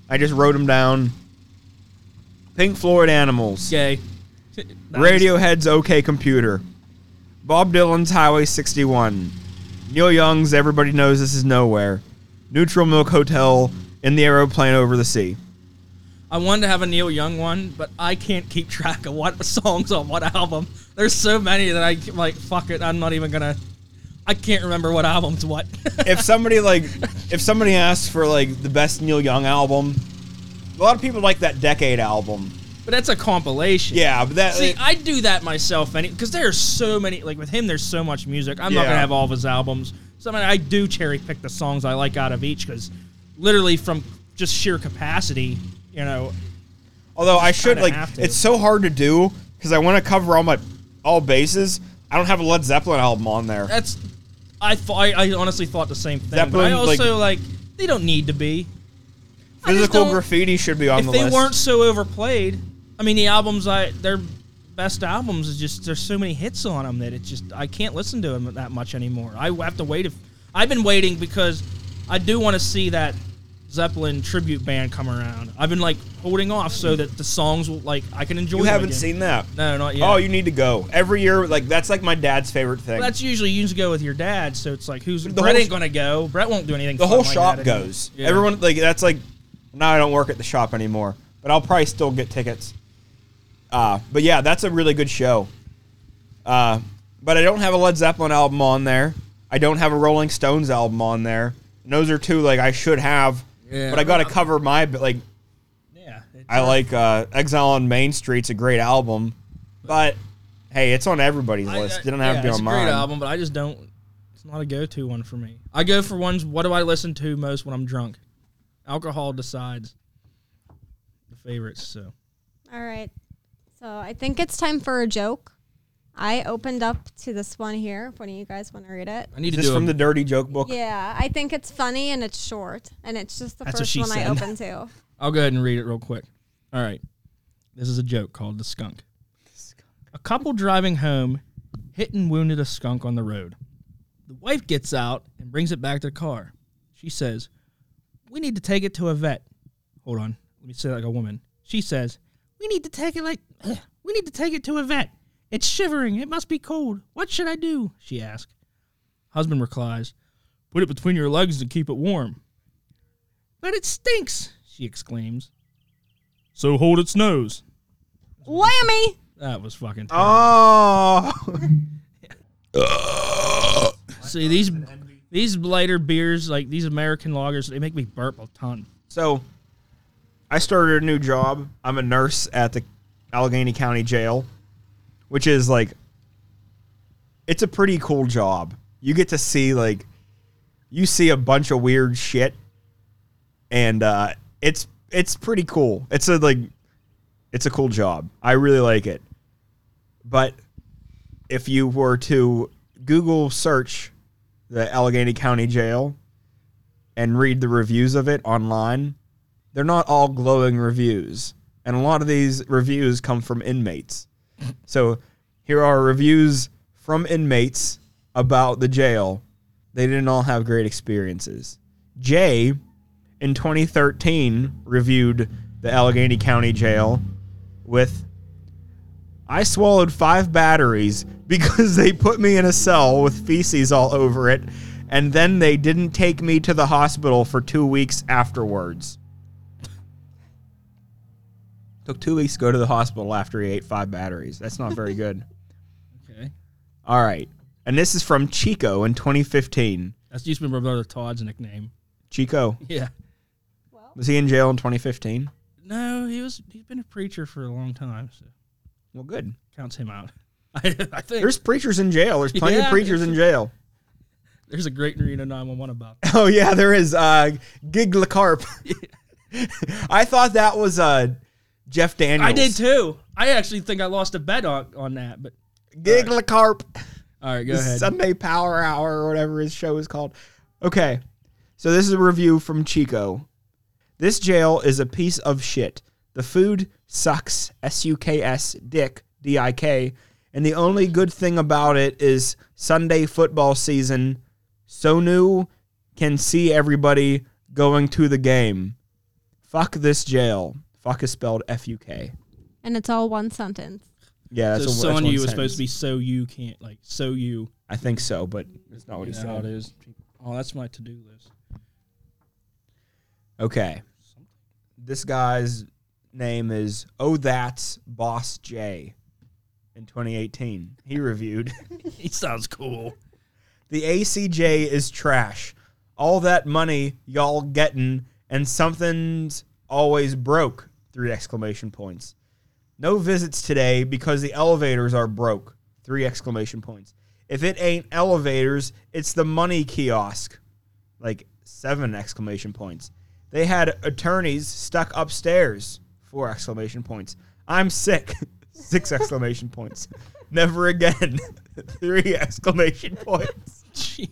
I just wrote them down. Pink Floyd Animals. Gay. Radiohead's OK Computer. Bob Dylan's Highway 61. Neil Young's Everybody Knows This Is Nowhere. Neutral Milk Hotel in the aeroplane over the sea. I wanted to have a Neil Young one, but I can't keep track of what songs on what album. There's so many that I like. Fuck it, I'm not even gonna. I can't remember what album's what. if somebody like if somebody asks for like the best Neil Young album, a lot of people like that Decade album. but that's a compilation. Yeah, but that See, I do that myself, any because there are so many. Like with him, there's so much music. I'm not gonna have all of his albums. So I, mean, I do cherry pick the songs I like out of each because, literally, from just sheer capacity, you know. although I should like it's so hard to do because I want to cover all my all bases. I don't have a Led Zeppelin album on there. That's. I thought. I, I honestly thought the same thing. Zeppelin, but I also like, they don't need to be. Physical graffiti should be on if they weren't so overplayed, I mean, the albums I their best albums is just there's so many hits on them that it's just I can't listen to them that much anymore. I have to wait. If I've been waiting because I do want to see that Zeppelin tribute band come around. I've been like holding off so that the songs will like I can enjoy. You haven't again. seen that? No, not yet. Oh, you need to go every year. Like that's like my dad's favorite thing. Well, that's usually you just go with your dad, so it's like who's The Brett ain't gonna go. Brett won't do anything. the whole like shop goes. Yeah. Everyone like that's like now I don't work at the shop anymore, but I'll probably still get tickets. Uh, but yeah, that's a really good show. Uh, but I don't have a Led Zeppelin album on there. I don't have a Rolling Stones album on there. And those are two like I should have. Yeah. But I got to cover my like Yeah, I like uh, Exile on Main Street's a great album, but hey, it's on everybody's I- list. I- It didn't have yeah, to be it's on a great album, but I just don't. It's not a go-to one for me. I go for ones. What do I listen to most when I'm drunk? Alcohol decides the favorites. So All right. So I think it's time for a joke. I opened up to this one here. If one of you guys want to read it. I need Is to this do from a, the Dirty Joke book? Yeah, I think it's funny and it's short, and it's just the That's what first she one I said. opened to. I'll go ahead and read it real quick. All right. This is a joke called the skunk. A couple driving home hit and wounded a skunk on the road. The wife gets out and brings it back to the car. She says, "We need to take it to a vet." Hold on. Let me say it like a woman. She says, "We need to take it like we need to take it to a vet. It's shivering. It must be cold. What should I do?" she asks. Husband replies, "Put it between your legs to keep it warm." But it stinks, she exclaims. So hold its nose. Whammy! That was fucking terrible. Oh, See these these lighter beers, like these American lagers, they make me burp a ton. so I started a new job. I'm a nurse at the Allegheny County Jail, which is like it's a pretty cool job. You get to see like you see a bunch of weird shit, and uh, it's it's pretty cool. It's a like it's a cool job. I really like it. But if you were to Google search the Allegheny County Jail and read the reviews of it online, they're not all glowing reviews. And a lot of these reviews come from inmates. So here are reviews from inmates about the jail. They didn't all have great experiences. Jay, in 2013, reviewed the Allegheny County Jail with I swallowed five batteries because they put me in a cell with feces all over it, and then they didn't take me to the hospital for two weeks afterwards. Took two weeks to go to the hospital after he ate five batteries. That's not very good. Okay. All right. And this is from Chico in 2015. That's used to be my brother Todd's nickname. Chico, Yeah. Well, was he in jail in 2015? No, he was he's been a preacher for a long time, so Well, good. counts him out. I, I think There's preachers in jail. There's plenty of Yeah, preachers in jail. there's a great Reno 911 about that. Oh yeah, there is uh Gig LaCarp. I thought that was uh Jeff Daniels. I did too. I actually think I lost a bet on, on that, but Gig LaCarp. all right, go ahead. Sunday Power Hour or whatever his show is called. Okay. So this is a review from Chico. This jail is a piece of shit. The food sucks. S U K S dick D I K. And the only good thing about it is Sunday football season. Sonu can see everybody going to the game. Fuck this jail. Fuck is spelled F U K. And it's all one sentence. Yeah, so that's a, son that's one you was sentence. supposed to be so you can't like so you. I think so, but it's not what he That's said. it is. Oh, that's my to do list. Okay. This guy's name is Oh That's Boss J in 2018. He reviewed he sounds cool. The ACJ is trash. All that money y'all getting and something's always broke. Three exclamation points. No visits today because the elevators are broke. Three exclamation points. If it ain't elevators, it's the money kiosk. Like seven exclamation points. They had attorneys stuck upstairs. Four exclamation points. I'm sick. Six exclamation points. Never again. Three exclamation points. Gee.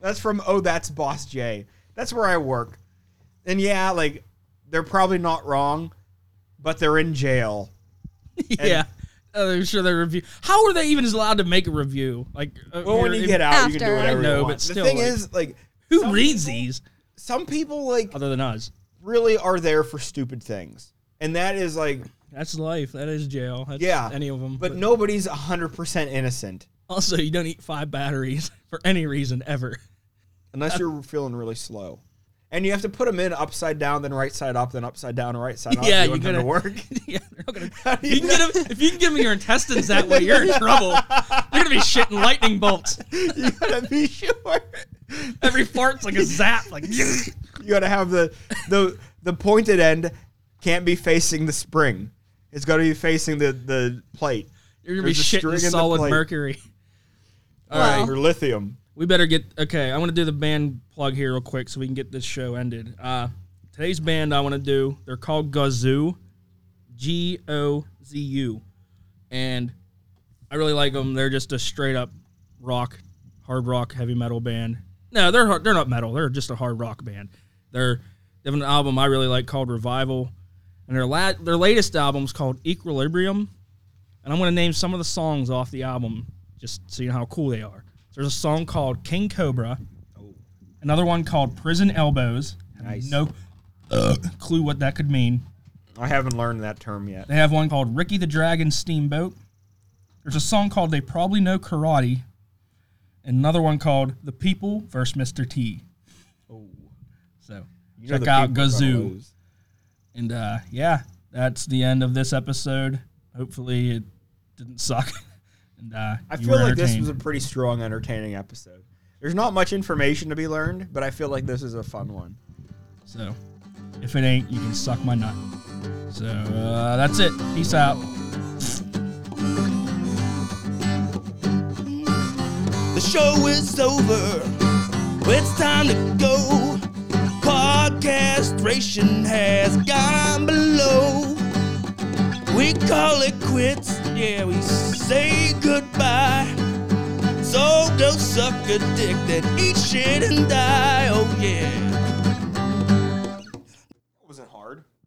That's from Oh That's Boss J. That's where I work. And yeah, like they're probably not wrong, but they're in jail. yeah. Uh, I'm sure they review. How are they even allowed to make a review? Like, uh, Well, when you get out, you can do whatever I know, you but still, the thing like- is, like, who reads people- these some people like other than us? really are there for stupid things, and that is like, That's life. That is jail. That's yeah, any of them. But nobody's hundred percent innocent also, you don't eat five batteries for any reason ever. unless you're feeling really slow. And you have to put them in upside down, then right side up, then upside down, right side up. Yeah, if you you want them to gotta- work. yeah, they're not gonna. How do You you can get 'em- if you can give me your intestines that way, you're in trouble. You're gonna be shitting lightning bolts. you gotta be sure. Every fart's like a zap. Like You gotta have the the the pointed end can't be facing the spring. It's got to be facing the the plate. you're gonna be There's a string shitting in the solid mercury. All Well- right, Or lithium. We better get. Okay, I want to do the band plug here real quick so we can get this show ended. Uh, today's band I want to do. They're called Gozu, G O Z U, and I really like them. They're just a straight up rock, hard rock, heavy metal band. No, they're they're not metal. They're just a hard rock band. They're they have an album I really like called Revival, and their la- their latest album's called Equilibrium. And I'm going to name some of the songs off the album just so you know how cool they are. There's a song called King Cobra, another one called Prison Elbows. Nice. No uh, clue what that could mean. I haven't learned that term yet. They have one called Ricky the Dragon Steamboat. There's a song called They Probably Know Karate. And another one called The People vs. Mr. T. Oh. So You check out people are gonna Gozu. And uh, yeah, that's the end of this episode. Hopefully it didn't suck. and uh, I you feel were like this was a pretty strong, entertaining episode. There's not much information to be learned, but I feel like this is a fun one. So, if it ain't, you can suck my nut. So, uh, that's it. Peace out. The show is over. It's time to go. Podcastration has gone below. We call it quits. Yeah, we say goodbye. So go suck a dick, then eat shit and die. Oh yeah.